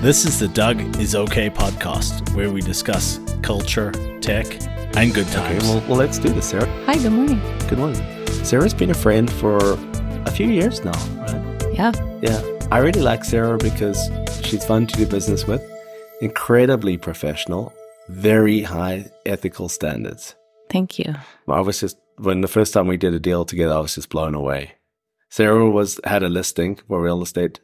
This is the Doug is Okay podcast, where we discuss culture, tech, and good Okay, times. well, well, let's do this, Sarah. Hi, good morning. Good morning. Sarah's been a friend for a few years now, right? Yeah, Yeah. I really like Sarah because she's fun to do business with, incredibly professional, very high ethical standards. thank you. I was just when the first time we did a deal together, I was just blown away. Sarah was had a listing for real estate.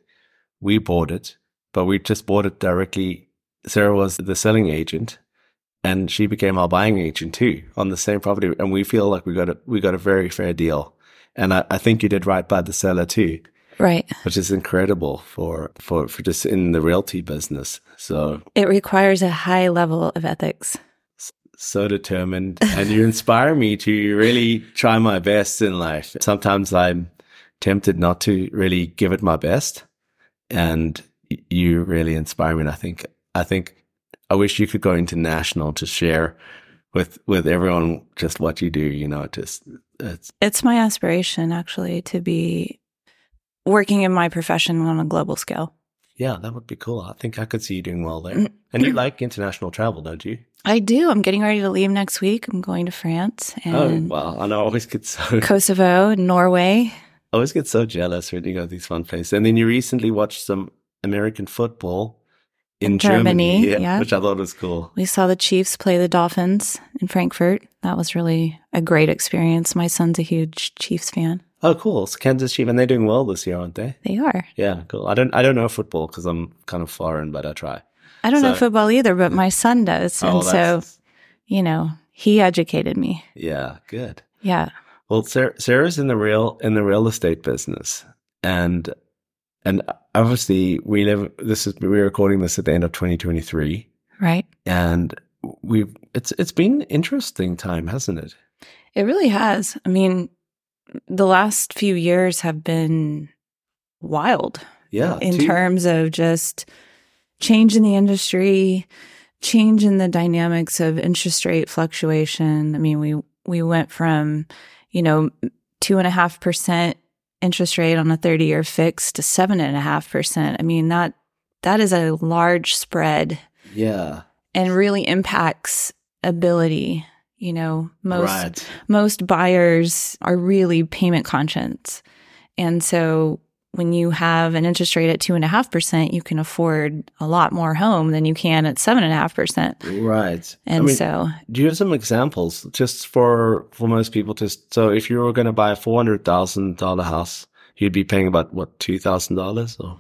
We bought it, but we just bought it directly. Sarah was the selling agent, and she became our buying agent too on the same property. And we feel like we got a we got a very fair deal. And I, I think you did right by the seller too, Right. which is incredible for for for just in the realty business. So It requires a high level of ethics. so determined and you inspire me to really try my best in life. Sometimes I'm tempted not to really give it my best and y- you really inspire me. And I think, I think I wish you could go international to share with, with everyone just what you do, you know, just it's It's my aspiration, actually, to be working in my profession on a global scale. yeah, that would be cool. I think I could see you doing well there. Mm-hmm. And you like international travel, don't you? I do. I'm getting ready to leave next week. I'm going to France Oh, and wow. I know. I always get so Kosovo and Norway. I always get so jealous when you go to these fun places. And then you recently watched some American football in, Germany, Germany, yeah. which I thought was cool. We saw the Chiefs play the Dolphins in Frankfurt. That was really a great experience. My son's a huge Chiefs fan. Oh, cool! It's Kansas Chiefs, and they're doing well this year, aren't they? They are. Yeah, cool. I don't, I don't know football because I'm kind of foreign, but I try. I don't know football either, but my son does. Oh, and oh, so, you know, he educated me. yeah, good. Yeah. Well, Sarah, Sarah's in the real in the real estate business, and and obviously we live. This is we're recording this at the end of 2023, Right. and we've it's it's been an interesting time, hasn't it? It really has. I mean, the last few years have been wild Yeah, in two- terms of just change in the industry, change in the dynamics of interest rate fluctuation. I mean, we we went from, you know, two and a half percent interest rate on a 30 year fix to seven and a half percent. I mean, that that is a large spread Yeah, and really impacts ability. You know, most right. most buyers are really payment conscious. And so when you have an interest rate at two and a half percent, you can afford a lot more home than you can at seven and a half percent. Right. And I mean, so do you have some examples just for for most people? Just so if you were going to buy a four hundred thousand dollar house, you'd be paying about what two thousand dollars or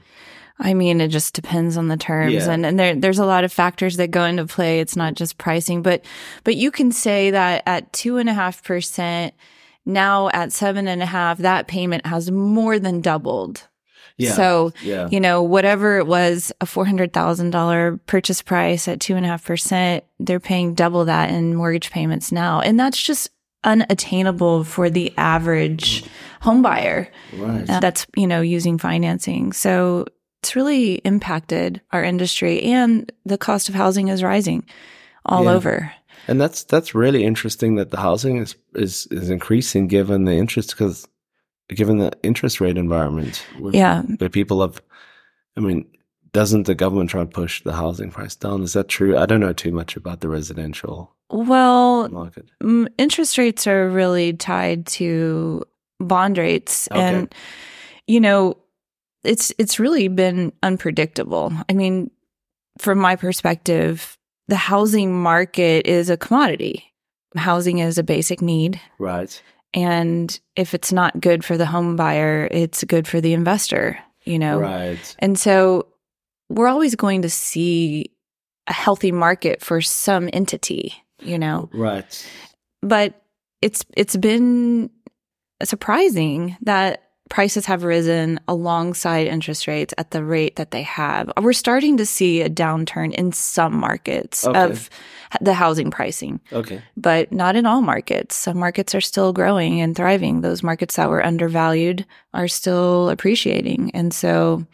I mean it just depends on the terms Yeah. and, and there there's a lot of factors that go into play. It's not just pricing, but but you can say that at two and a half percent now at seven and a half, that payment has more than doubled. Yeah. So yeah, you know, whatever it was, a four hundred thousand dollar purchase price at two and a half percent, they're paying double that in mortgage payments now, and that's just unattainable for the average home buyer. right. Uh, that's you know using financing, so it's really impacted our industry, and the cost of housing is rising all Yeah. over. And that's that's really interesting that the housing is is is increasing given the interest because given the interest rate environment. Yeah. where people have. I mean, doesn't the government try and push the housing price down? Is that true? I don't know too much about the residential Well, market. Mm, interest rates are really tied to bond rates Okay. and you know it's it's really been unpredictable i mean from my perspective the housing market is a commodity housing is a basic need Right. and if it's not good for the home buyer it's good for the investor you know Right. and so we're always going to see a healthy market for some entity you know Right. but it's it's been surprising that prices have risen alongside interest rates at the rate that they have. We're starting to see a downturn in some markets Okay. of the housing pricing, Okay. but not in all markets. Some markets are still growing and thriving. Those markets that were undervalued are still appreciating. And so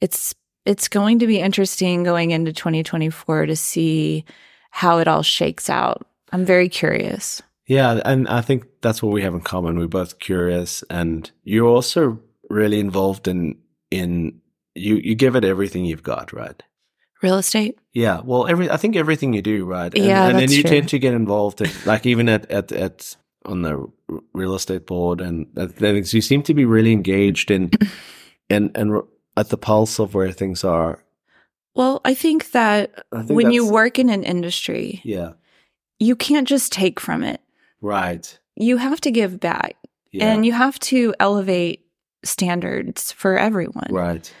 it's it's going to be interesting going into 2024 to see how it all shakes out. I'm very curious. Yeah, and I think that's what we have in common. We're both curious, and you're also really involved in in you. You give it everything you've got, right? Real estate? Yeah. Well, every I think everything you do, right? And, Yeah, and then you true. tend to get involved, in, like even at at at on the real estate board and things. You seem to be really engaged in and and at the pulse of where things are. Well, I think that I think when you work in an industry, yeah, you can't just take from it. Right. You have to give back Yeah, and you have to elevate standards for everyone. right.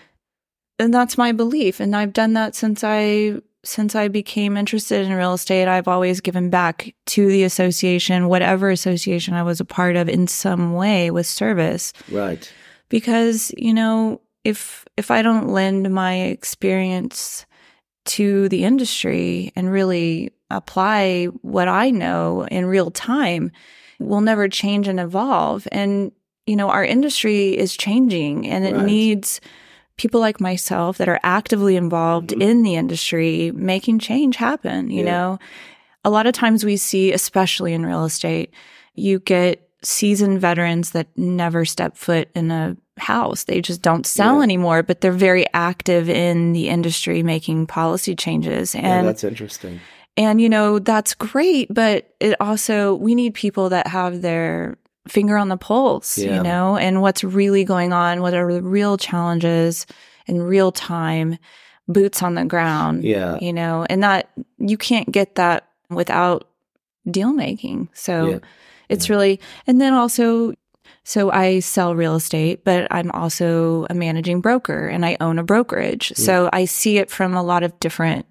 And that's my belief and I've done that since I since I became interested in real estate. I've always given back to the association, whatever association I was a part of in some way with service. Right. because you know if if i don't lend my experience to the industry and really apply what i know in real time we'll never change and evolve and you know our industry is changing and it Right. needs people like myself that are actively involved Mhm. in the industry making change happen you Yeah. know a lot of times we see especially in real estate you get seasoned veterans that never step foot in a house. They just don't sell Yeah. anymore, but they're very active in the industry making policy changes. yeah, And that's interesting. And you know, that's great, but it also we need people that have their finger on the pulse, Yeah. you know, and what's really going on, what are the real challenges in real time, boots on the ground Yeah. you know, and that you can't get that without deal making. So Yeah. it's really, and then also, so I sell real estate, but I'm also a managing broker and I own a brokerage. So I see it from a lot of different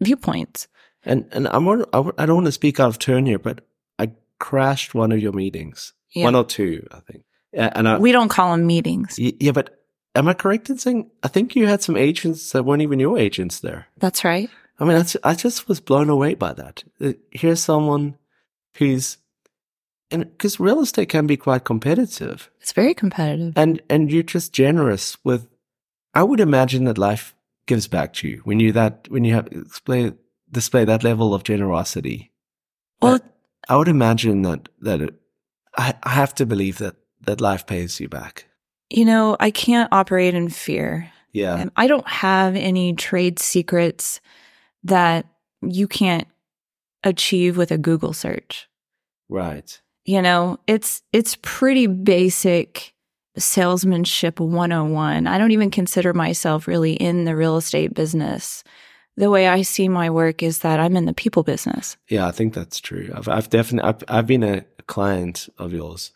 viewpoints. And and I'm I don't want to speak out of turn here, but I crashed one of your meetings, Yeah. one or two, I think. And I, We don't call them meetings. yeah, but am I correct in saying I think you had some agents that weren't even your agents there? That's right. I mean, that's, I just was blown away by that. Uh, Here's someone who's, and because real estate can be quite competitive, It's very competitive. and and you're just generous with. I would imagine that life gives back to you when you that when you have display display that level of generosity. Well, Uh, I would imagine that that it, I I have to believe that that life pays you back. you know, I can't operate in fear. Yeah, I don't have any trade secrets that you can't achieve with a Google search. right. You know, it's it's pretty basic salesmanship 101. I don't even consider myself really in the real estate business. The way I see my work is that I'm in the people business. Yeah, I think that's true. I've I've definitely I've, I've been a client of yours.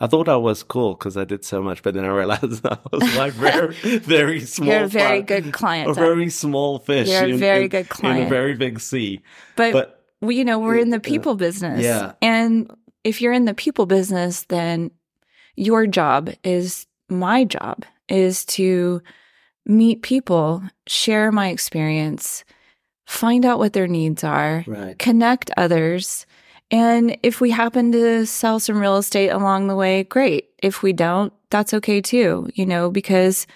I thought I was cool because I did so much, but then I realized I was like very very small. You're a very good client. a very small fish. You're a in- very in- good in a very big sea. but But well, you know, we're in the Uh, people business. yeah. And if you're in the people business, then your job is my job is to meet people, share my experience, find out what their needs are, right, connect others. And if we happen to sell some real estate along the way, great. If we don't, that's okay too, you know, because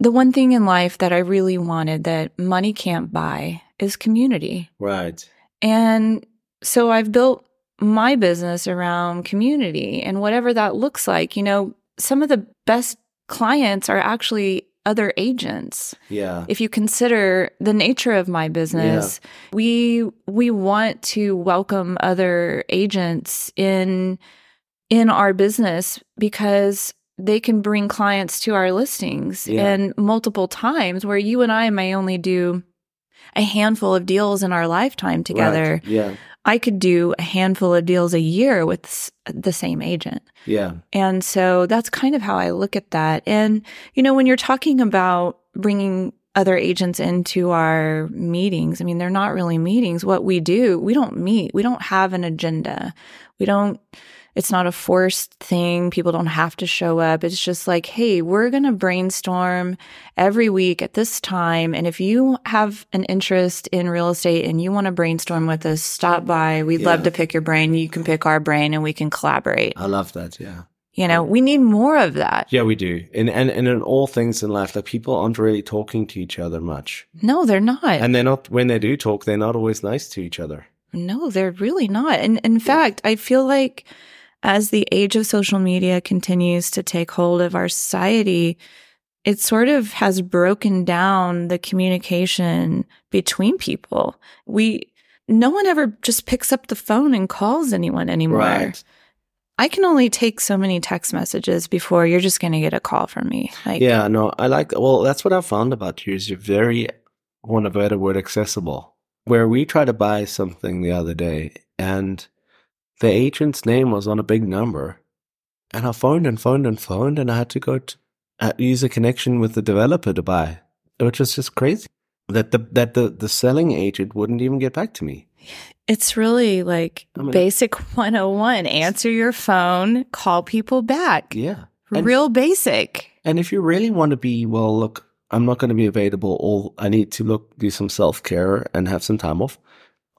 the one thing in life that I really wanted that money can't buy is community. right, And so I've built my business around community and whatever that looks like. You know, some of the best clients are actually other agents. yeah, If you consider the nature of my business, we we want to welcome other agents in in our business because they can bring clients to our listings Yeah. and multiple times where you and I may only do a handful of deals in our lifetime together. Right. Yeah, I could do a handful of deals a year with the same agent. yeah, And so that's kind of how I look at that. And, you know, when you're talking about bringing other agents into our meetings, I mean, they're not really meetings. What we do, we don't meet, we don't have an agenda. We don't, it's not a forced thing. People don't have to show up. It's just like, hey, we're going to brainstorm every week at this time. And if you have an interest in real estate and you want to brainstorm with us, stop by. We'd love to pick your brain. You can pick our brain and we can collaborate. I love that. Yeah. You know, we need more of that. Yeah, we do. And, and and in all things in life, like people aren't really talking to each other much. No, they're not. And they're not when they do talk, they're not always nice to each other. no, they're really not. And in fact, I feel like as the age of social media continues to take hold of our society, it sort of has broken down the communication between people. We, no one ever just picks up the phone and calls anyone anymore. Right. I can only take so many text messages before you're just going to get a call from me. Like, Yeah, no, I like. Well, that's what I found about you is you're very, want a better word, accessible. Where we tried to buy something the other day, and the agent's name was on a big number, and I phoned and phoned and phoned, and I had to go to uh, use a connection with the developer to buy, which was just crazy. That the that the the selling agent wouldn't even get back to me. It's really like I mean- basic 101. Answer your phone, call people back. Yeah, and- Real basic. And if you really want to be, well, look, I'm not going to be available. All I need to look, do some self care and have some time off.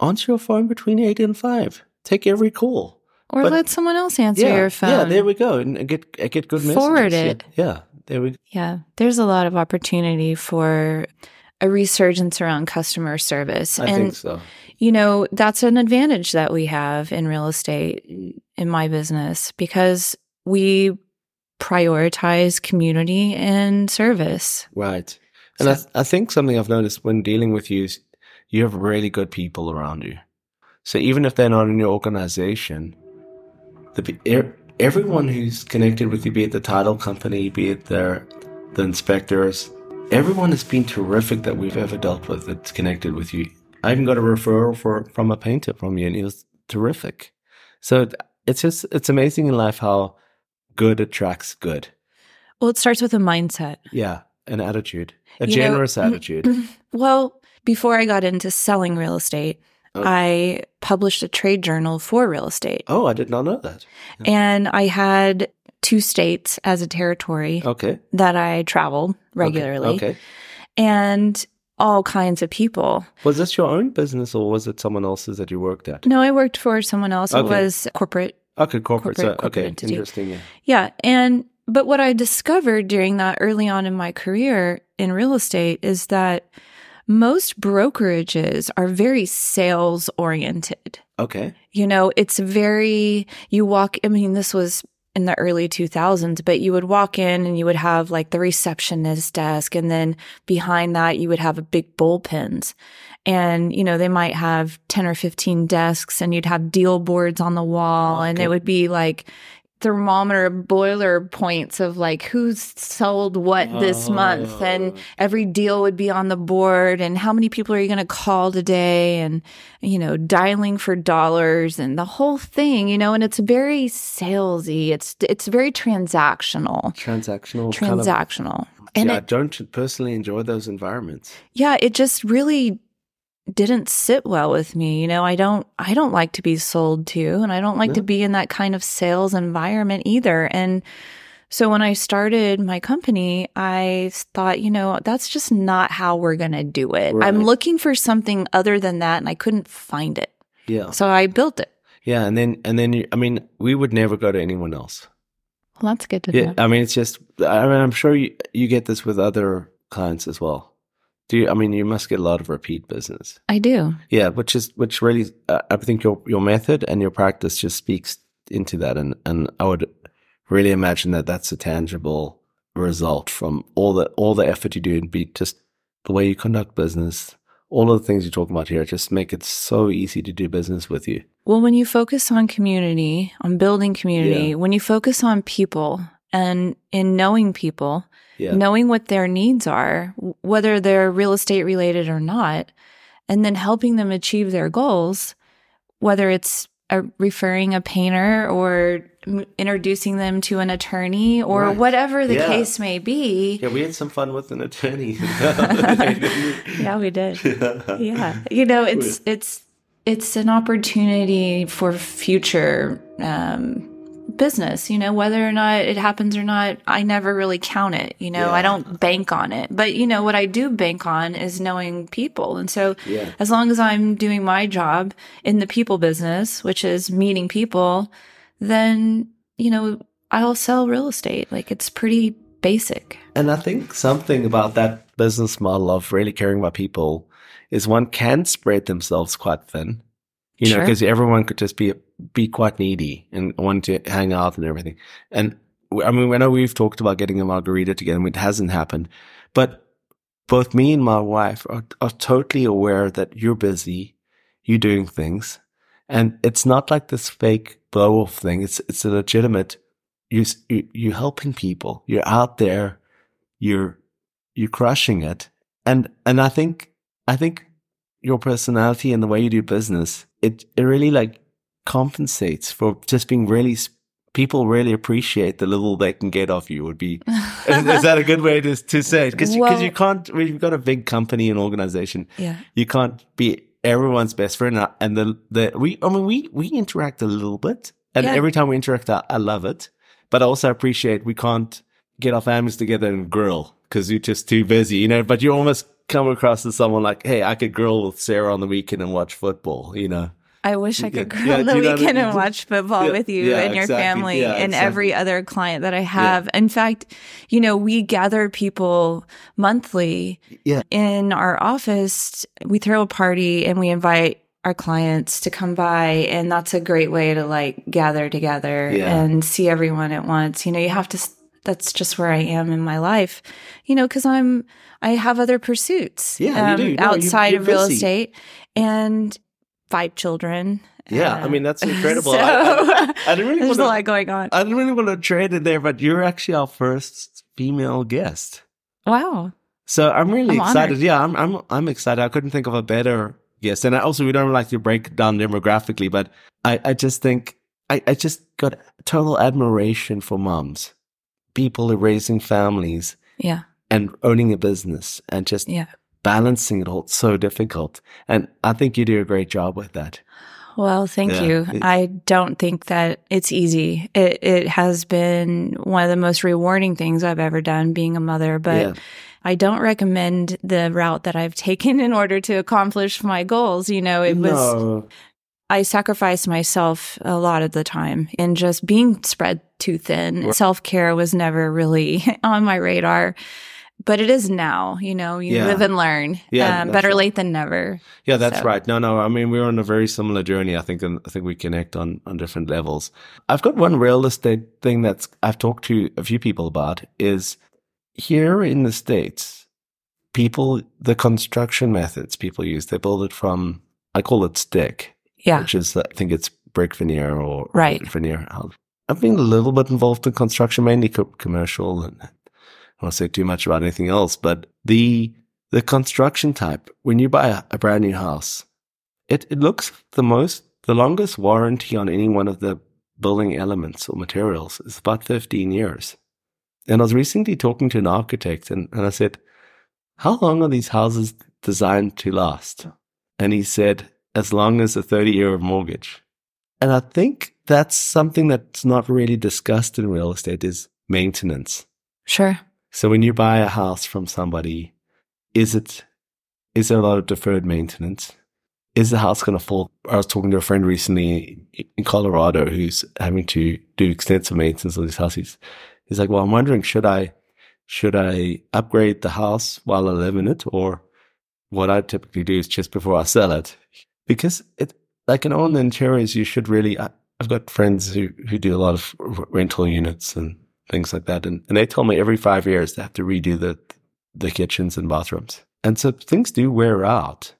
Answer your phone between eight and five. Take every call. Or But- let someone else answer yeah, your phone. yeah. There we go, and get uh, get good messages. Forward Yeah, it. Yeah, there we. Yeah, there's a lot of opportunity for a resurgence around customer service. I and, think so. you know, that's an advantage that we have in real estate in my business because we prioritize community and service. Right. And I, So- I think something I've noticed when dealing with you is you have really good people around you. So even if they're not in your organization, the er, everyone who's connected with you, be it the title company, be it their the inspectors, everyone has been terrific that we've ever dealt with that's connected with you. I even got a referral for from a painter from you, and he was terrific. So it- it's just it's amazing in life how good attracts good. Well, it starts with a mindset. Yeah, an attitude, a You know, generous attitude. Well, before I got into selling real estate, Oh. I published a trade journal for real estate. Oh, I did not know that. And I had two states as a territory Okay. that I traveled regularly Okay. and all kinds of people. Was this your own business or was it someone else's that you worked at? No, I worked for someone else. It was corporate. Okay, corporate. Corporate- so, corporate okay, entity. interesting. Yeah. Yeah. And, but what I discovered during that early on in my career in real estate is that most brokerages are very sales oriented. Okay. You know, it's very, you walk, I mean, this was in the early 2000s, but you would walk in and you would have like the receptionist desk. And then behind that, you would have a big bullpens. And, you know, they might have 10 or 15 desks and you'd have deal boards on the wall. And it would be like, thermometer boiler points of like who's sold what this oh. month and Oh. every deal would be on the board and how many people are you going to call today and you know dialing for dollars and the whole thing you know and it's very salesy it's it's very transactional Transactional. kind of- transactional and yeah, I don't personally enjoy those environments. yeah it just really didn't sit well with me you know i don't i don't like to be sold to and i don't like to be in that kind of sales environment either and so when i started my company i thought you know that's just not how we're going to do it i'm looking for something other than that and i couldn't find it Yeah. so i built it Yeah. And then, and then, I mean, we would never go to anyone else. well that's good to Yeah. know I mean, it's just, I mean, I'm sure you, you get this with other clients as well. Do you, I mean, you must get a lot of repeat business. i do Yeah, which is which really uh, I think your your method and your practice just speaks into that, and and I would really imagine that that's a tangible result from all the all the effort you do and be just the way you conduct business, all of the things you talk about here, just make it so easy to do business with you. Well, when you focus on community, on building community, Yeah. when you focus on people and in knowing people, Yeah, knowing what their needs are, whether they're real estate related or not, and then helping them achieve their goals, whether it's a, referring a painter or m- introducing them to an attorney or Right. whatever the Yeah. case may be. yeah, we had some fun with an attorney. Yeah, we did. yeah you know it's it's it's an opportunity for future um business you know whether or not it happens or not i never really count it you know i don't bank on it. But you know what i do bank on is knowing people. And so Yeah. as long as i'm doing my job in the people business which is meeting people then you know i'll sell real estate. Like it's pretty basic. And I think something about that business model of really caring about people is one can spread themselves quite thin. You know, Sure. because everyone could just be be quite needy and want to hang out and everything. And I mean, I know we've talked about getting a margarita together, and it hasn't happened. But both me and my wife are, are totally aware that you're busy, you're doing things, and it's not like this fake blow off thing. It's it's a legitimate. You you you're helping people. You're out there. You're you're crushing it, and and I think I think your personality and the way you do business it it really like compensates for just being really people really appreciate the little they can get off you would be is, is, that a good way to, to say it because well, you can't we've got a big company and organization yeah you can't be everyone's best friend uh, and the the we i mean we we interact a little bit and yeah. every time we interact I, I love it but i also appreciate we can't get our families together and grill because you're just too busy you know but you're almost come across as someone like hey i could grill with sarah on the weekend and watch football you know I wish I could go yeah, on the weekend and watch football yeah, with you yeah, and your exactly. family and exactly. every other client that I have. In fact, you know, we gather people monthly in our office. We throw a party and we invite our clients to come by and that's a great way to like gather together and see everyone at once. You know, you have to that's just where I am in my life, you know, because I'm I have other pursuits yeah, um, no, outside of real estate, and five children. Yeah, uh, I mean that's incredible. So, I, I, I, didn't really there's wanna, a lot going on. I didn't really want to trade it there, but you're actually our first female guest. Wow! So I'm really I'm excited. Honored. Yeah, I'm I'm I'm excited. I couldn't think of a better guest, and I also we don't like to break down demographically, but I I just think I I just got total admiration for moms, people are raising families. Yeah. And owning a business and just yeah balancing it all so difficult. And I think you do a great job with that. Well, thank yeah. you. I don't think that it's easy. It it has been one of the most rewarding things I've ever done being a mother, but yeah. I don't recommend the route that I've taken in order to accomplish my goals. You know, it no. was I sacrificed myself a lot of the time in just being spread too thin. Self care was never really on my radar but it is now. You know, you yeah. live and learn. Yeah, um, better right. late than never. Yeah, that's so. right. No, no. I mean, we're on a very similar journey. I think, and I think we connect on on different levels. I've got one real estate thing that's I've talked to a few people about is here in the states, people the construction methods people use they build it from I call it stick. Yeah, which is I think it's brick veneer or right veneer. I've been a little bit involved in construction, mainly co- commercial and I won't say too much about anything else, but the the construction type, when you buy a, a brand new house, it, it looks the most the longest warranty on any one of the building elements or materials is about 15 years. And I was recently talking to an architect and, and I said, How long are these houses designed to last? And he said, As long as a 30 year mortgage. And I think that's something that's not really discussed in real estate is maintenance. Sure. So when you buy a house from somebody, is it is there a lot of deferred maintenance? Is the house going to fall? I was talking to a friend recently in Colorado who's having to do extensive maintenance on his house. He's, he's like, well, I'm wondering, should I, should I upgrade the house while I live in it? Or what I typically do is just before I sell it, because it, like in all the interiors, you should really, I, I've got friends who, who do a lot of rental units and things like that. And, and they tell me every five years they have to redo the, the kitchens and bathrooms. And so things do wear out.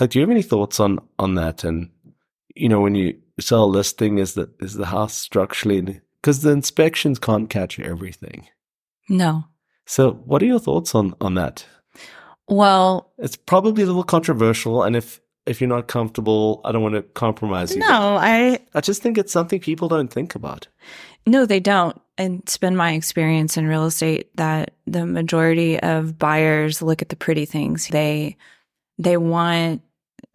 Like, do you have any thoughts on, on that? And, you know, when you sell a listing, is the, is the house structurally, because the inspections can't catch everything. No. So what are your thoughts on, on that? Well, it's probably a little controversial. And if, if you're not comfortable, I don't want to compromise you. No, I I just think it's something people don't think about. No, they don't. And it's been my experience in real estate that the majority of buyers look at the pretty things. They they want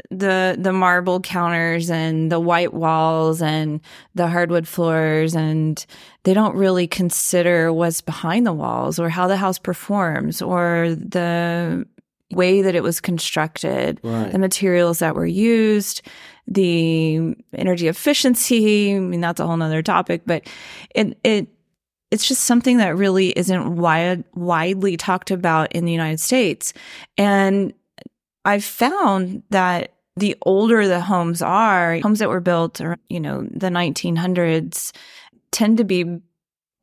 the the marble counters and the white walls and the hardwood floors and they don't really consider what's behind the walls or how the house performs or the way that it was constructed, right. the materials that were used, the energy efficiency. I mean, that's a whole nother topic, but it, it, it's just something that really isn't wide, widely talked about in the United States. And I've found that the older the homes are, homes that were built, or, you know, the 1900s tend to be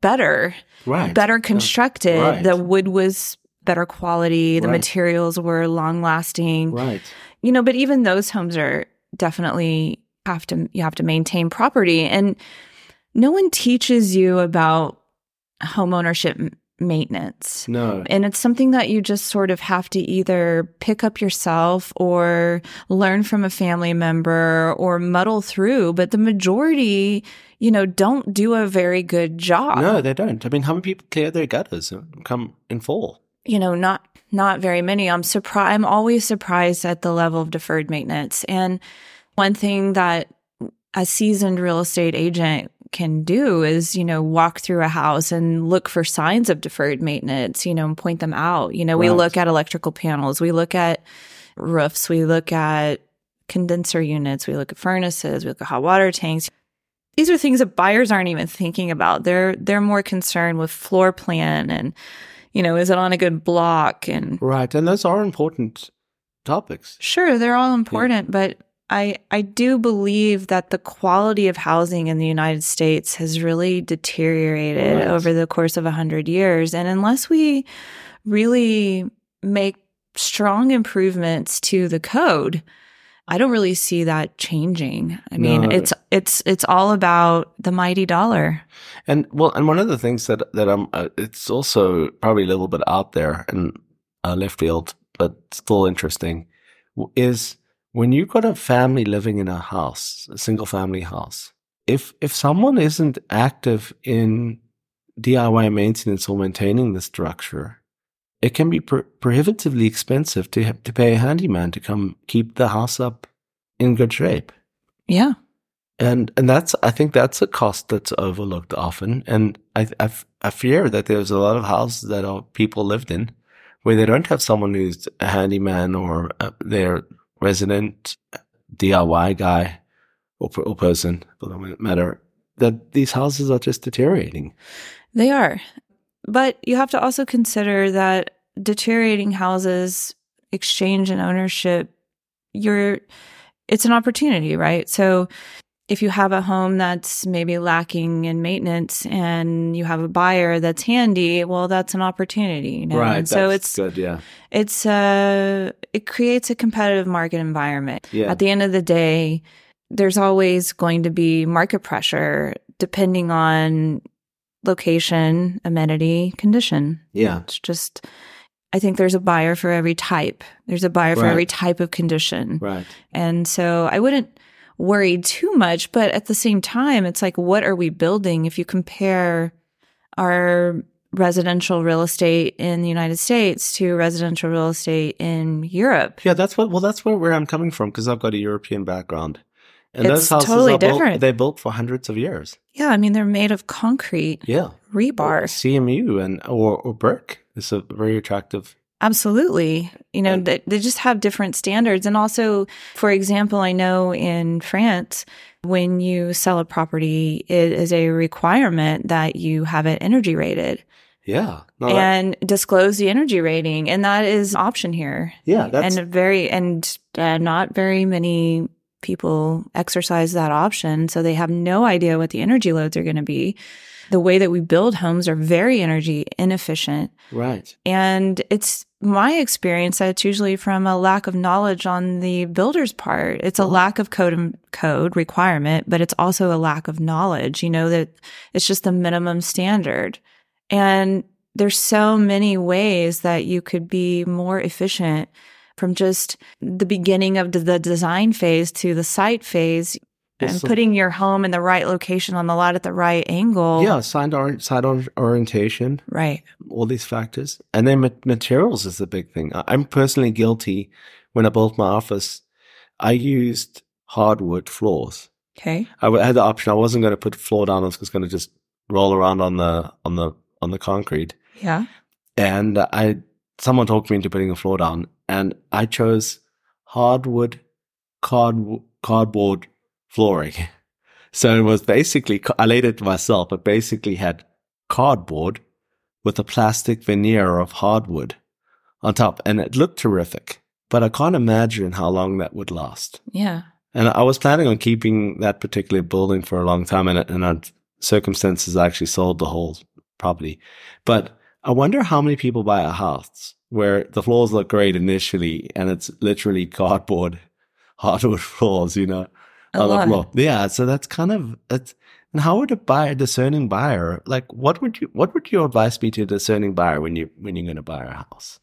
better, right. better constructed. Right. The wood was better quality, the Right. materials were long lasting. Right. You know, but even those homes are definitely have to you have to maintain property and no one teaches you about home ownership maintenance. No. And it's something that you just sort of have to either pick up yourself or learn from a family member or muddle through. But the majority, you know, don't do a very good job. No, they don't. I mean, how many people clear their gutters and come in fall? You know, not not very many. I'm surprised. I'm always surprised at the level of deferred maintenance. And one thing that a seasoned real estate agent can do is, you know, walk through a house and look for signs of deferred maintenance, you know, and point them out. You know, we look at electrical panels, we look at roofs, we look at condenser units, we look at furnaces, we look at hot water tanks. These are things that buyers aren't even thinking about. They're they're more concerned with floor plan and you know, is it on a good block and Right. And those are important topics. Sure, they're all important, but I I do believe that the quality of housing in the United States has really deteriorated Right. over the course of a hundred years, and unless we really make strong improvements to the code, I don't really see that changing. I mean, No. it's it's it's all about the mighty dollar. And well, and one of the things that that I'm, uh, it's also probably a little bit out there and uh, left field, but still interesting, is when you've got a family living in a house, a single family house. If if someone isn't active in DIY maintenance or maintaining the structure, it can be pro- prohibitively expensive to to pay a handyman to come keep the house up in good shape. Yeah. And and that's I think that's a cost that's overlooked often. And I I, fear that there's a lot of houses that are people lived in where they don't have someone who's a handyman or uh, their resident DIY guy or, or person for that matter. That these houses are just deteriorating. They are. But you have to also consider that deteriorating houses, exchange and ownership, you're it's an opportunity, right? So if you have a home that's maybe lacking in maintenance and you have a buyer that's handy, well that's an opportunity, you know. And so it's good. Yeah. it's uh it creates a competitive market environment. Yeah. At the end of the day, there's always going to be market pressure depending on location, amenity, condition. yeah. It's just I think there's a buyer for every type. There's a buyer for every type of condition. Right. And so I wouldn't worry too much, but at the same time, it's like, what are we building? If you compare our residential real estate in the United States to residential real estate in Europe, Yeah, that's what. Well, that's where, where I'm coming from because I've got a European background, and It's those houses totally are built, different. they're built for hundreds of years. yeah, I mean, they're made of concrete, Yeah, rebar. CMU and or or Burke is a very attractive. Absolutely. You know, And- they, they just have different standards. And also, for example, I know in France, when you sell a property, it is a requirement that you have it energy rated Yeah, no, that- and disclose the energy rating. And that is an option here. yeah, that's and very, and uh, not very many people exercise that option. So they have no idea what the energy loads are going to be. The way that we build homes are very energy inefficient. right. And it's my experience that it's usually from a lack of knowledge on the builder's part. It's a oh. lack of code code requirement, but it's also a lack of knowledge. You know that it's just the minimum standard. And there's so many ways that you could be more efficient from just the beginning of the- design phase to the site phase and putting your home in the right location on the lot at the right angle. Yeah, side or, side or, orientation, Right. all these factors, and then ma- materials is the big thing. I- I'm personally guilty. When I built my office, I used hardwood floors. Okay. I w- had the option. I wasn't going to put floor down. I was going to just roll around on the on the on the concrete. Yeah. and I someone talked me into putting a floor down, and I chose hardwood card cardboard flooring. So it was basically I laid it myself, but basically had cardboard with a plastic veneer of hardwood on top, and it looked terrific. But I can't imagine how long that would last. Yeah. And I was planning on keeping that particular building for a long time, and and on circumstances, I actually sold the whole property. But I wonder how many people buy a house where the floors look great initially and it's literally cardboard hardwood floors, you know, the floor. Yeah, so that's kind of it's. And how would a buyer, discerning buyer, like what would you, what would your advice be to a discerning buyer when you when you're going to buy a house?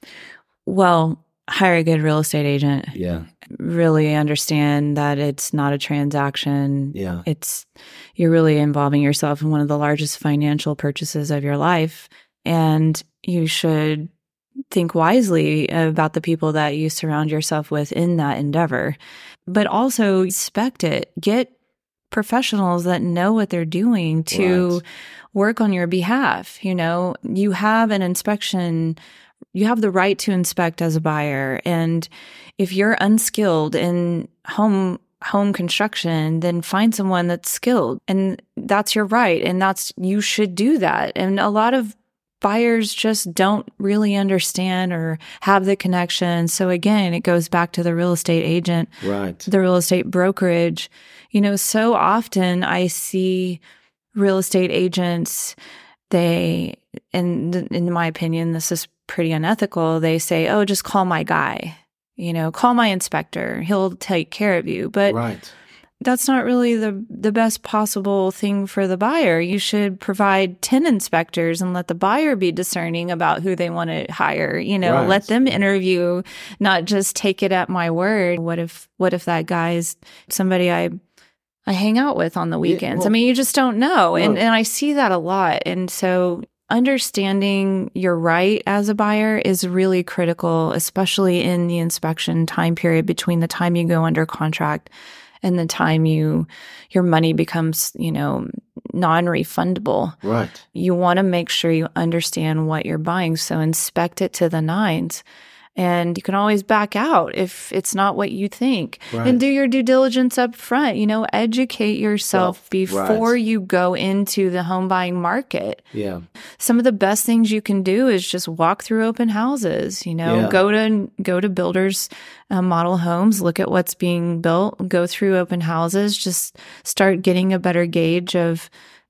Well, hire a good real estate agent. Yeah, Really understand that it's not a transaction. yeah, It's you're really involving yourself in one of the largest financial purchases of your life. And you should think wisely about the people that you surround yourself with in that endeavor. But also respect it. Get professionals that know what they're doing to Right. work on your behalf. You know, you have an inspection, you have the right to inspect as a buyer. And if you're unskilled in home home construction, then find someone that's skilled. And that's your right. And that's you should do that. And a lot of buyers just don't really understand or have the connection. So again, it goes back to the real estate agent right. the real estate brokerage. You know, so often I see real estate agents, they, and in my opinion, this is pretty unethical. They say, oh, just call my guy, you know, call my inspector. He'll take care of you. But right. That's not really the the best possible thing for the buyer. You should provide 10 inspectors and let the buyer be discerning about who they want to hire. You know, Right. let them interview, not just take it at my word. What if what if that guy is somebody I I hang out with on the Yeah, weekends? I mean, you just don't know. And No. and I see that a lot. And so understanding your right as a buyer is really critical, especially in the inspection time period between the time you go under contract and the time you your money becomes, you know, non-refundable. Right. You want to make sure you understand what you're buying, so inspect it to the nines. And you can always back out if it's not what you think. Right. And do your due diligence up front. You know, educate yourself Well, before right. you go into the home buying market Yeah. some of the best things you can do is just walk through open houses you know Yeah. go to go to builders uh, model homes look at what's being built go through open houses just start getting a better gauge of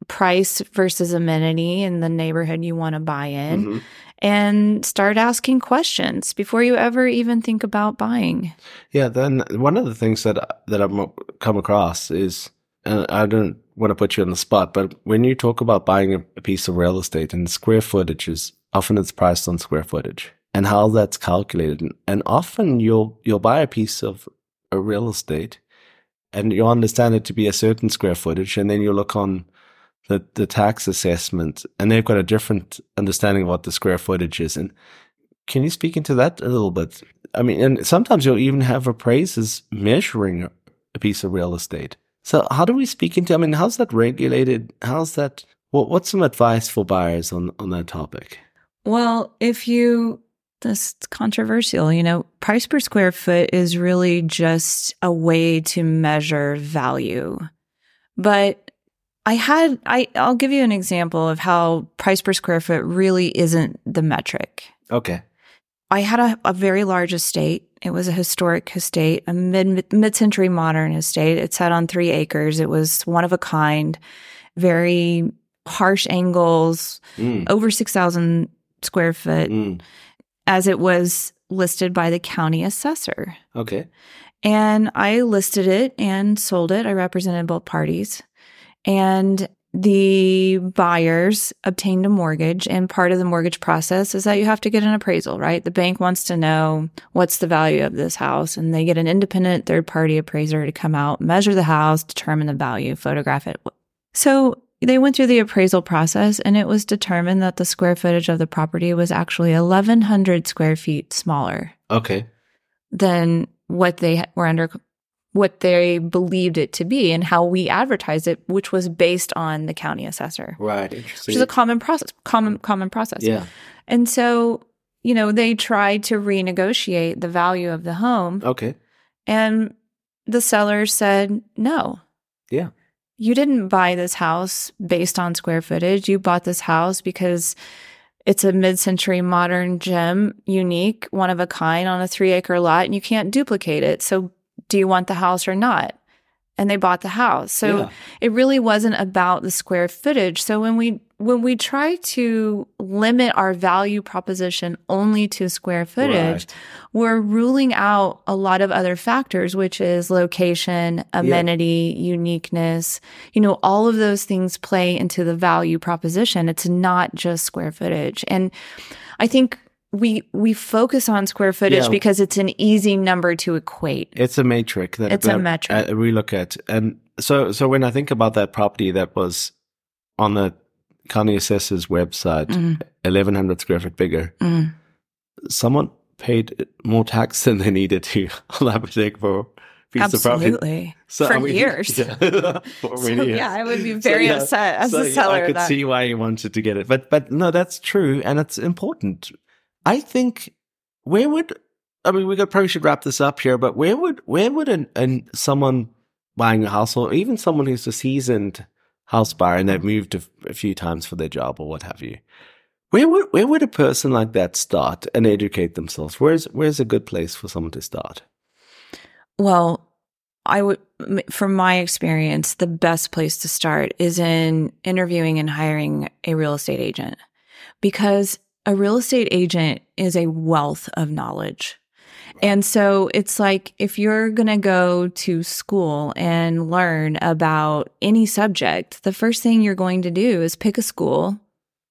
price versus amenity in the neighborhood you want to buy in Mhm. And start asking questions before you ever even think about buying. Yeah, then one of the things that that I've come across is, and I don't want to put you on the spot, but when you talk about buying a, piece of real estate and square footage is often it's priced on square footage and how that's calculated, and often you'll you'll buy a piece of a real estate and you understand it to be a certain square footage, and then you look on the the tax assessment, and they've got a different understanding of what the square footage is, and can you speak into that a little bit? I mean, and sometimes you'll even have appraisers measuring a piece of real estate. So how do we speak into? I mean, how's that regulated? How's that? What what's some advice for buyers on on that topic? Well, if you, this controversial, you know, price per square foot is really just a way to measure value. But I had, I, I'll give you an example of how price per square foot really isn't the metric. Okay. I had a, a very large estate. It was a historic estate, a mid mid century modern estate. It sat on three acres. It was one of a kind, very harsh angles, Mm, over six thousand square foot mm, as it was listed by the county assessor. okay. And I listed it and sold it. I represented both parties. And the buyers obtained a mortgage. And part of the mortgage process is that you have to get an appraisal, right? The bank wants to know what's the value of this house. And they get an independent third party appraiser to come out, measure the house, determine the value, photograph it. So they went through the appraisal process and it was determined that the square footage of the property was actually 1,100 square feet smaller Okay. than what they were under what they believed it to be and how we advertised it which was based on the county assessor Right. which is a common process common common process yeah. and so you know they tried to renegotiate the value of the home Okay. and the seller said no Yeah. you didn't buy this house based on square footage you bought this house because it's a mid-century modern gem unique one of a kind on a three acre lot and you can't duplicate it so do you want the house or not and they bought the house so Yeah. it really wasn't about the square footage so when we when we try to limit our value proposition only to square footage, Right. we're ruling out a lot of other factors, which is location, amenity, uniqueness. You know, all of those things play into the value proposition. It's not just square footage. And I think we we focus on square footage Yeah. because it's an easy number to equate. It's a metric that It's a metric. uh, we look at, and so so when I think about that property that was on the county assessor's website, Mm, eleven hundred square foot bigger, mm. someone paid more tax than they needed to on that particular piece of property. Absolutely. So, For I mean, years. yeah, for So, years. yeah, I would be So, very yeah, upset as so, a seller. I could that. see why you wanted to get it, but but no, that's true, and it's important. I think where would I mean we could probably should wrap this up here, but where would where would an, an someone buying a house or even someone who's a seasoned house buyer and they've moved a, a few times for their job or what have you, where would where would a person like that start and educate themselves? Where's where's a good place for someone to start? Well, I would, from my experience, the best place to start is in interviewing and hiring a real estate agent because a real estate agent is a wealth of knowledge. And so it's like if you're going to go to school and learn about any subject, the first thing you're going to do is pick a school.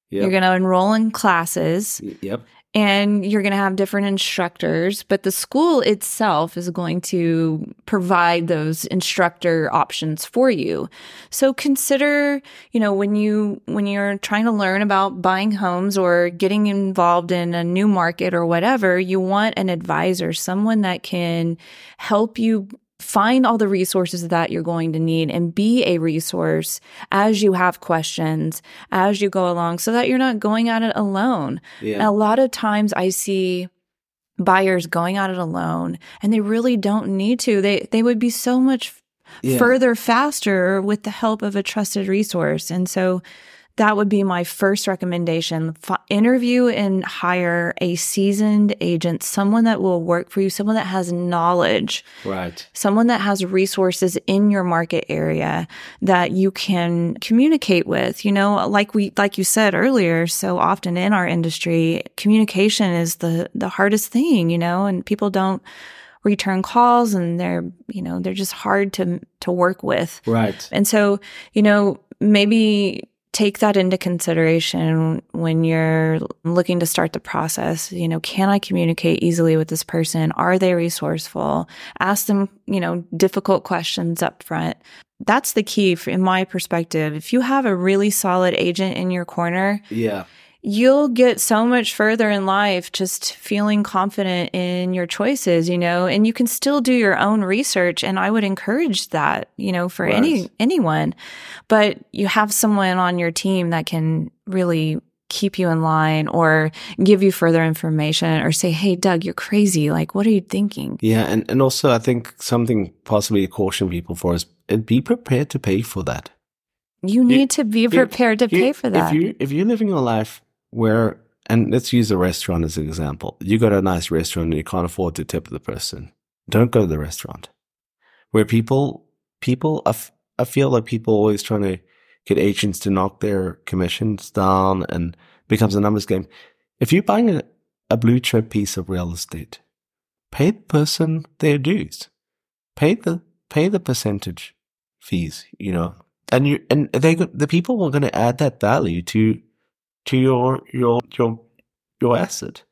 Yep. You're going to enroll in classes yep. And you're going to have different instructors, but the school itself is going to provide those instructor options for you. So consider, you know, when you when you're trying to learn about buying homes or getting involved in a new market or whatever, you want an advisor, someone that can help you find all the resources that you're going to need and be a resource as you have questions as you go along so that you're not going at it alone. Yeah. A lot of times I see buyers going at it alone and they really don't need to. They they would be so much Yeah. further faster with the help of a trusted resource. And so that would be my first recommendation. F- interview and hire a seasoned agent, someone that will work for you, someone that has knowledge, Right. someone that has resources in your market area that you can communicate with. You know, like we like you said earlier, so often in our industry, communication is the the hardest thing, you know, and people don't return calls and they're, you know, they're just hard to to work with. Right. And so, you know, maybe take that into consideration when you're looking to start the process. You know, can I communicate easily with this person? Are they resourceful? Ask them, you know, difficult questions up front. That's the key in my perspective. If you have a really solid agent in your corner, Yeah. You'll get so much further in life just feeling confident in your choices, you know, and you can still do your own research and I would encourage that, you know, for any anyone. But you have someone on your team that can really keep you in line or give you further information or say, "Hey, Doug, you're crazy. Like, what are you thinking?" Yeah, and, and also I think something possibly to caution people for is uh, be prepared to pay for that. You need to be prepared to You- pay for that. If you if you're living your life where and let's use a restaurant as an example. You go to a nice restaurant and you can't afford to tip the person. Don't go to the restaurant. Where people people I, f- I feel like people always trying to get agents to knock their commissions down and becomes a numbers game. If you're buying a, a blue chip piece of real estate, pay the person their dues. Pay the pay the percentage fees, you know. And you and they the people are going to add that value to to your your your your asset.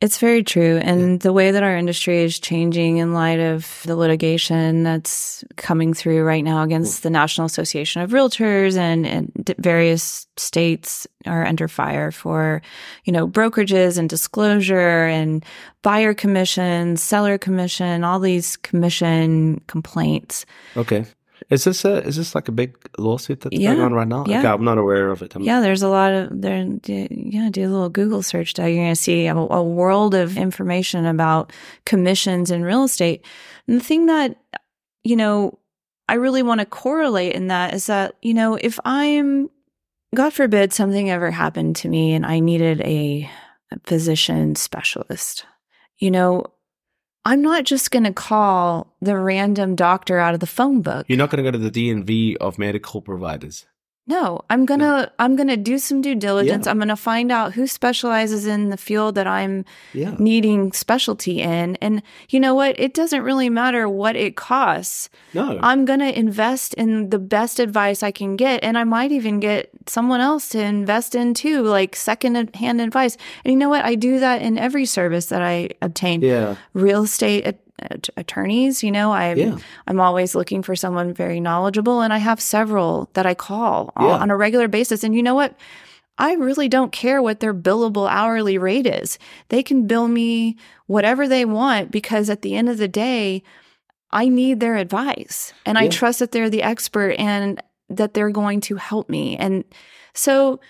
It's very true. And the way that our industry is changing in light of the litigation that's coming through right now against mm. the National Association of Realtors and, and various states are under fire for, you know, brokerages and disclosure and buyer commission, seller commission, all these commission complaints. Okay. Is this a is this like a big lawsuit that's going on right now? Yeah. Okay, I'm not aware of it. I'm, Yeah, there's a lot of there. Yeah, do a little Google search. Doug. You're going to see a, a world of information about commissions in real estate. And the thing that you know, I really want to correlate in that is that you know, if I'm, God forbid, something ever happened to me and I needed a, a physician specialist, you know. I'm not just going to call the random doctor out of the phone book. You're not going to go to the DMV of medical providers. No, I'm to I'm to do some due diligence. Yeah. I'm to find out who specializes in the field that I'm yeah. needing specialty in. And you know what? It doesn't really matter what it costs. No. I'm to invest in the best advice I can get and I might even get someone else to invest in too, like second-hand advice. And you know what? I do that in every service that I obtain. Yeah. Real estate attorneys. You know, I'm yeah. I'm always looking for someone very knowledgeable, and I have several that I call yeah. on a regular basis. And you know what? I really don't care what their billable hourly rate is. They can bill me whatever they want because at the end of the day, I need their advice and yeah. I trust that they're the expert and that they're going to help me. And so,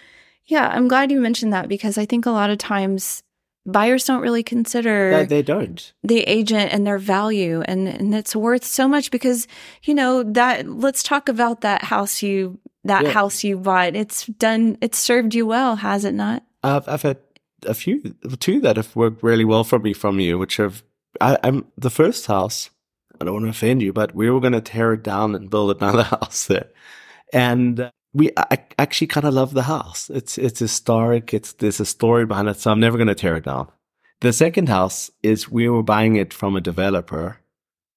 yeah, I'm glad you mentioned that because I think a lot of times buyers don't really consider that they don't. the agent and their value and and it's worth so much because you know that let's talk about that house you that yeah. house you bought. It's done it's served you well has it not? I've i've had a few two that have worked really well for me from you which have I, i'm the first house i don't want to offend you but we were going to tear it down and build another house there. And uh, we I actually kind of love the house. It's it's historic. It's there's a story behind it, so I'm never going to tear it down. The second house is we were buying it from a developer.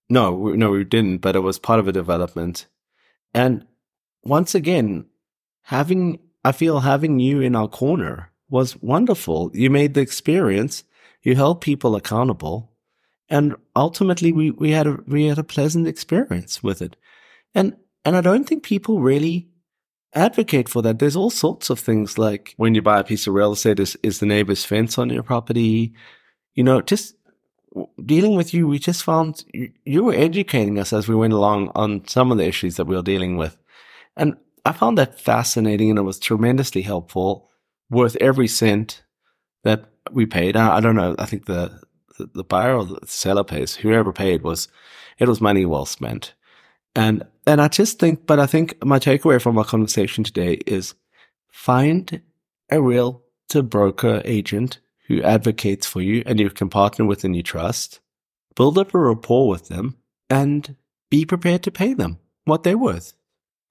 No, we, no, we didn't, but it was part of a development. And once again, having I feel having you in our corner was wonderful. You made the experience. You held people accountable, and ultimately, we we had a we had a pleasant experience with it. And and I don't think people really advocate for that. There's all sorts of things like when you buy a piece of real estate, is, is the neighbor's fence on your property? You know, just dealing with you, we just found you, you were educating us as we went along on some of the issues that we were dealing with. And I found that fascinating and it was tremendously helpful, worth every cent that we paid. I, I don't know. I think the, the, the buyer or the seller pays, whoever paid was, it was money well spent. And and I just think, but I think my takeaway from our conversation today is find a real to broker agent who advocates for you and you can partner with and you trust. Build up a rapport with them and be prepared to pay them what they're worth.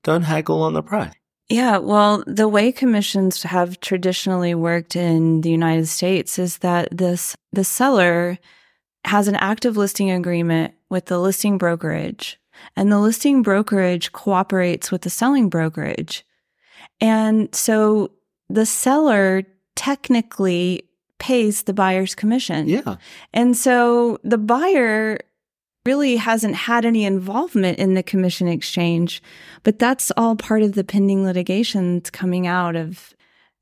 Don't haggle on the price. Yeah, well, the way commissions have traditionally worked in the United States is that this the seller has an active listing agreement with the listing brokerage and the listing brokerage cooperates with the selling brokerage. And so the seller technically pays the buyer's commission. Yeah. And so the buyer really hasn't had any involvement in the commission exchange, but that's all part of the pending litigation that's coming out of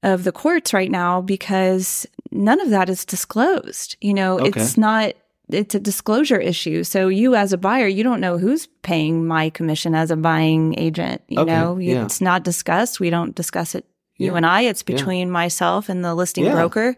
of the courts right now because none of that is disclosed. You know, okay. it's not it's a disclosure issue. So you as a buyer, you don't know who's paying my commission as a buying agent. You okay, know, yeah. it's not discussed. We don't discuss it. You and I, it's between yeah. myself and the listing broker.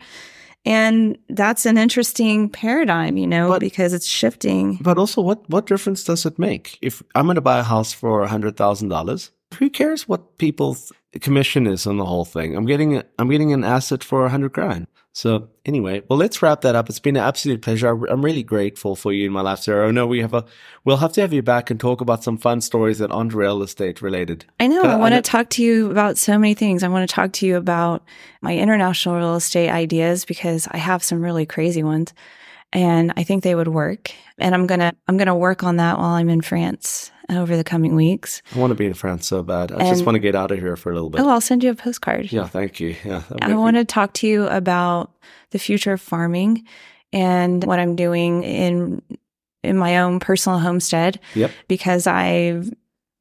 And that's an interesting paradigm, you know, but, because it's shifting. But also what, what difference does it make? If I'm going to buy a house for a hundred thousand dollars, who cares what people's commission is on the whole thing? I'm getting, a, I'm getting an asset for a hundred grand. So anyway, well, let's wrap that up. It's been an absolute pleasure. I'm really grateful for you in my life, Sarah. I know we have a, we'll have to have you back and talk about some fun stories that aren't real estate related. I know. I, I want to talk to you about so many things. I want to talk to you about my international real estate ideas because I have some really crazy ones and I think they would work. And I'm going to, I'm going to work on that while I'm in France over the coming weeks. I want to be in France so bad. I and, just want to get out of here for a little bit. Oh, I'll send you a postcard. Yeah, thank you. Yeah. I want to talk to you about the future of farming and what I'm doing in in my own personal homestead. Yep. Because I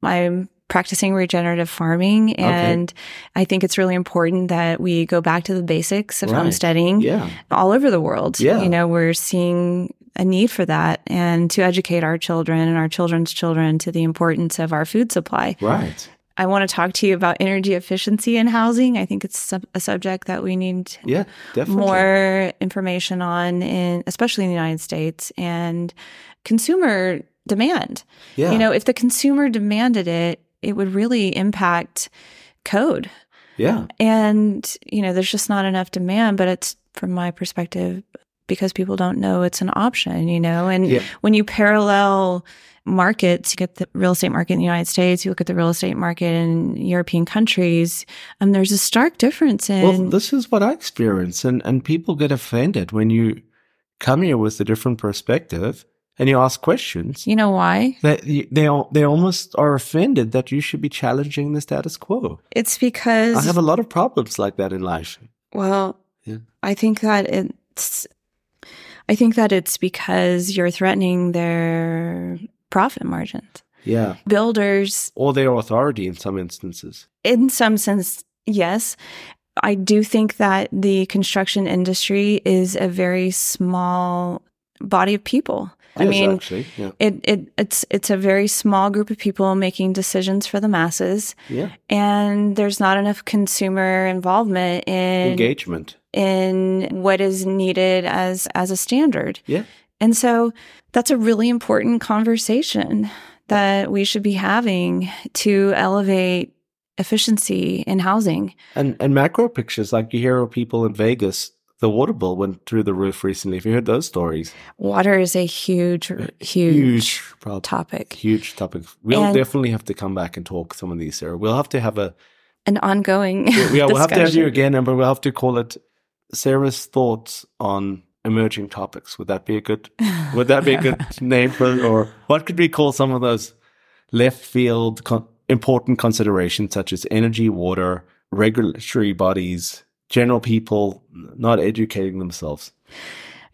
I'm practicing regenerative farming and okay. I think it's really important that we go back to the basics of right. homesteading yeah. all over the world. Yeah. You know, we're seeing a need for that and to educate our children and our children's children to the importance of our food supply. Right. I want to talk to you about energy efficiency in housing. I think it's a subject that we need yeah, definitely. more information on in especially in the United States and consumer demand. Yeah. You know, if the consumer demanded it, it would really impact code. Yeah. And, you know, there's just not enough demand, but it's from my perspective because people don't know it's an option, you know? And Yeah. when you parallel markets, you get the real estate market in the United States, you look at the real estate market in European countries, um, there's a stark difference in. Well, this is what I experience, and and people get offended when you come here with a different perspective and you ask questions. you know why? They they they almost are offended that you should be challenging the status quo. It's because I have a lot of problems like that in life. Well, Yeah. I think that it's I think that it's because you're threatening their profit margins. Yeah, Builders or their authority in some instances. in some sense, yes. I do think that the construction industry is a very small body of people. I Yes, mean, actually, yeah, it, it it's it's a very small group of people making decisions for the masses yeah, and there's not enough consumer involvement in engagement. In what is needed as as a standard. Yeah. And so that's a really important conversation that we should be having to elevate efficiency in housing. And and macro pictures, like you hear of people in Vegas, the water bill went through the roof recently. Have you heard those stories? Water is a huge uh, huge, problem. topic. Huge topic. We'll And- definitely have to come back and talk some of these, Sarah. We'll have to have a An ongoing yeah, we'll have to have you again, and we'll have to call it Sarah's thoughts on emerging topics. Would that be a good? Would that be a good name for? Or what could we call some of those left field con- important considerations such as energy, water, regulatory bodies, general people not educating themselves?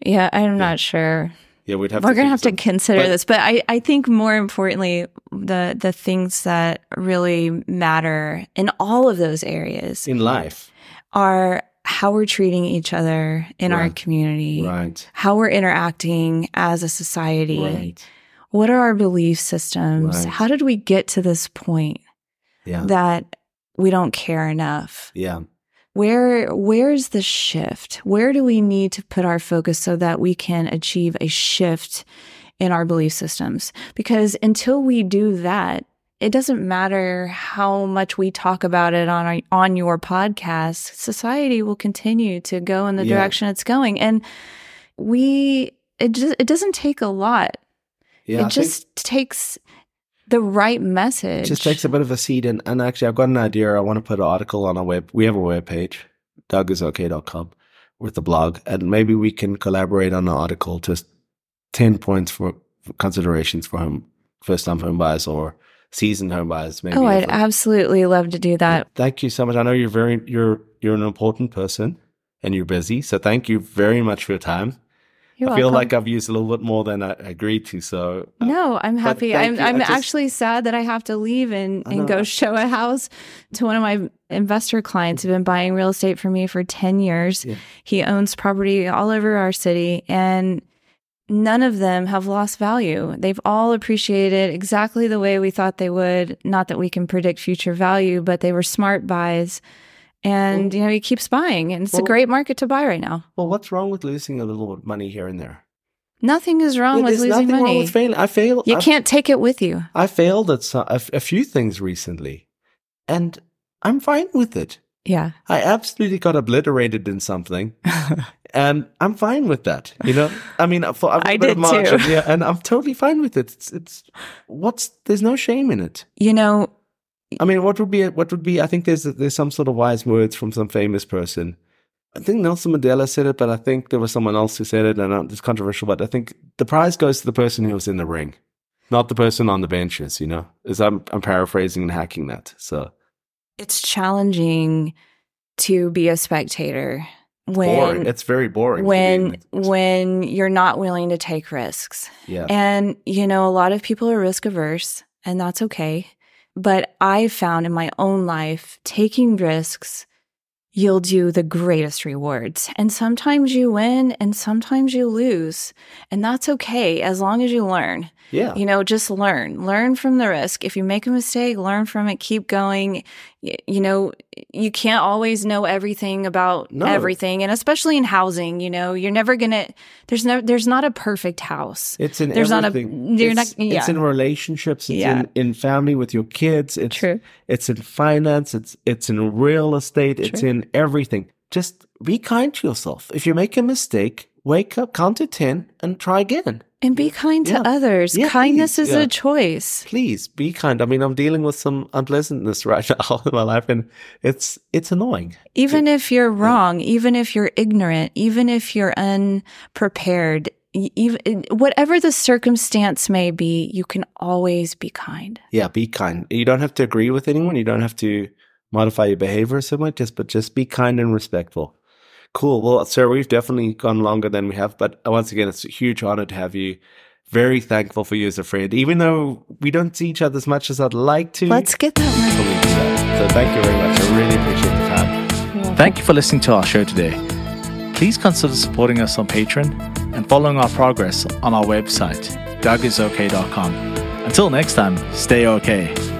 Yeah, I'm not sure. Yeah, we'd have. We're to gonna have to consider but- this, but I, I think more importantly, the the things that really matter in all of those areas in life, are how we're treating each other in our community, right? how we're interacting as a society, Right. what are our belief systems, Right. how did we get to this point Yeah. that we don't care enough? yeah. Where where's the shift? Where do we need to put our focus so that we can achieve a shift in our belief systems? Because until we do that, it doesn't matter how much we talk about it on our, on your podcast. Society will continue to go in the Yeah. direction it's going, and we it just it doesn't take a lot. Yeah. It think- just takes the right message. It just takes a bit of a seed. And, and actually, I've got an idea. I want to put an article on our web. We have a web page, dougisok.com, with the blog. And maybe we can collaborate on an article, just 10 points for, for considerations for home, first time home buyers or seasoned home buyers. Maybe oh, I'd absolutely love to do that. Thank you so much. I know you're very, you're, you're an important person and you're busy. So thank you very much for your time. You're I feel welcome. like I've used a little bit more than I agreed to. So uh, No, I'm happy. I'm you. I'm just- actually sad that I have to leave and, and go show a house to one of my investor clients who've been buying real estate for me for 10 years. Yeah. He owns property all over our city and none of them have lost value. They've all appreciated exactly the way we thought they would. Not that we can predict future value, but they were smart buys. And you know, he keeps buying and it's a great market to buy right now. well, what's wrong with losing a little bit of money here and there? Nothing is wrong with losing nothing wrong money. with failing. I failed. you I've- can't take it with you. I failed at some, a, a few things recently, and I'm fine with it. Yeah. I absolutely got obliterated in something, and I'm fine with that. You know, I mean, for I've got I a bit of did too. margin, yeah, and I'm totally fine with it. It's, it's what's there's no shame in it. You know, I mean, what would be what would be? I think there's there's some sort of wise words from some famous person. I think Nelson Mandela said it, but I think there was someone else who said it, and uh, it's controversial. But I think the prize goes to the person who was in the ring, not the person on the benches. You know, as I'm I'm paraphrasing and hacking that. So it's challenging to be a spectator boring. when It's very boring. when when you're not willing to take risks. yeah, And you know, a lot of people are risk averse, and that's okay. But I found in my own life, taking risks yields you the greatest rewards. And sometimes you win and sometimes you lose. And that's okay as long as you learn. Yeah, You know, just learn. Learn from the risk. If you make a mistake, learn from it, keep going. Y- You know, you can't always know everything about No. everything. And especially in housing, you know, you're never going to there's no there's not a perfect house. It's in There's not a- everything. you're it's, not- yeah. it's in relationships. It's Yeah. in, in family with your kids. It's True. It's in finance. It's it's in real estate. It's in everything. Just be kind to yourself. If you make a mistake, wake up, count to 10, and try again. And be kind to others. Yeah, Kindness please. is Yeah. a choice. Please be kind. I mean, I'm dealing with some unpleasantness right now in my life, and it's it's annoying. Even if you're wrong, even if you're ignorant, even if you're unprepared, even eh, whatever the circumstance may be, you can always be kind. Yeah, be kind. You don't have to agree with anyone. You don't have to modify your behavior so much, just but just be kind and respectful. Cool. Well, sir, we've definitely gone longer than we have, but uh, once again, it's a huge honor to have you. Very thankful for you as a friend, even though we don't see each other as much as I'd like to. Let's get that right. so. So thank you very much. I really appreciate the time. Thank you for listening to our show today. Please consider supporting us on Patreon and following our progress on our website, dougisok.com. Until next time, stay okay.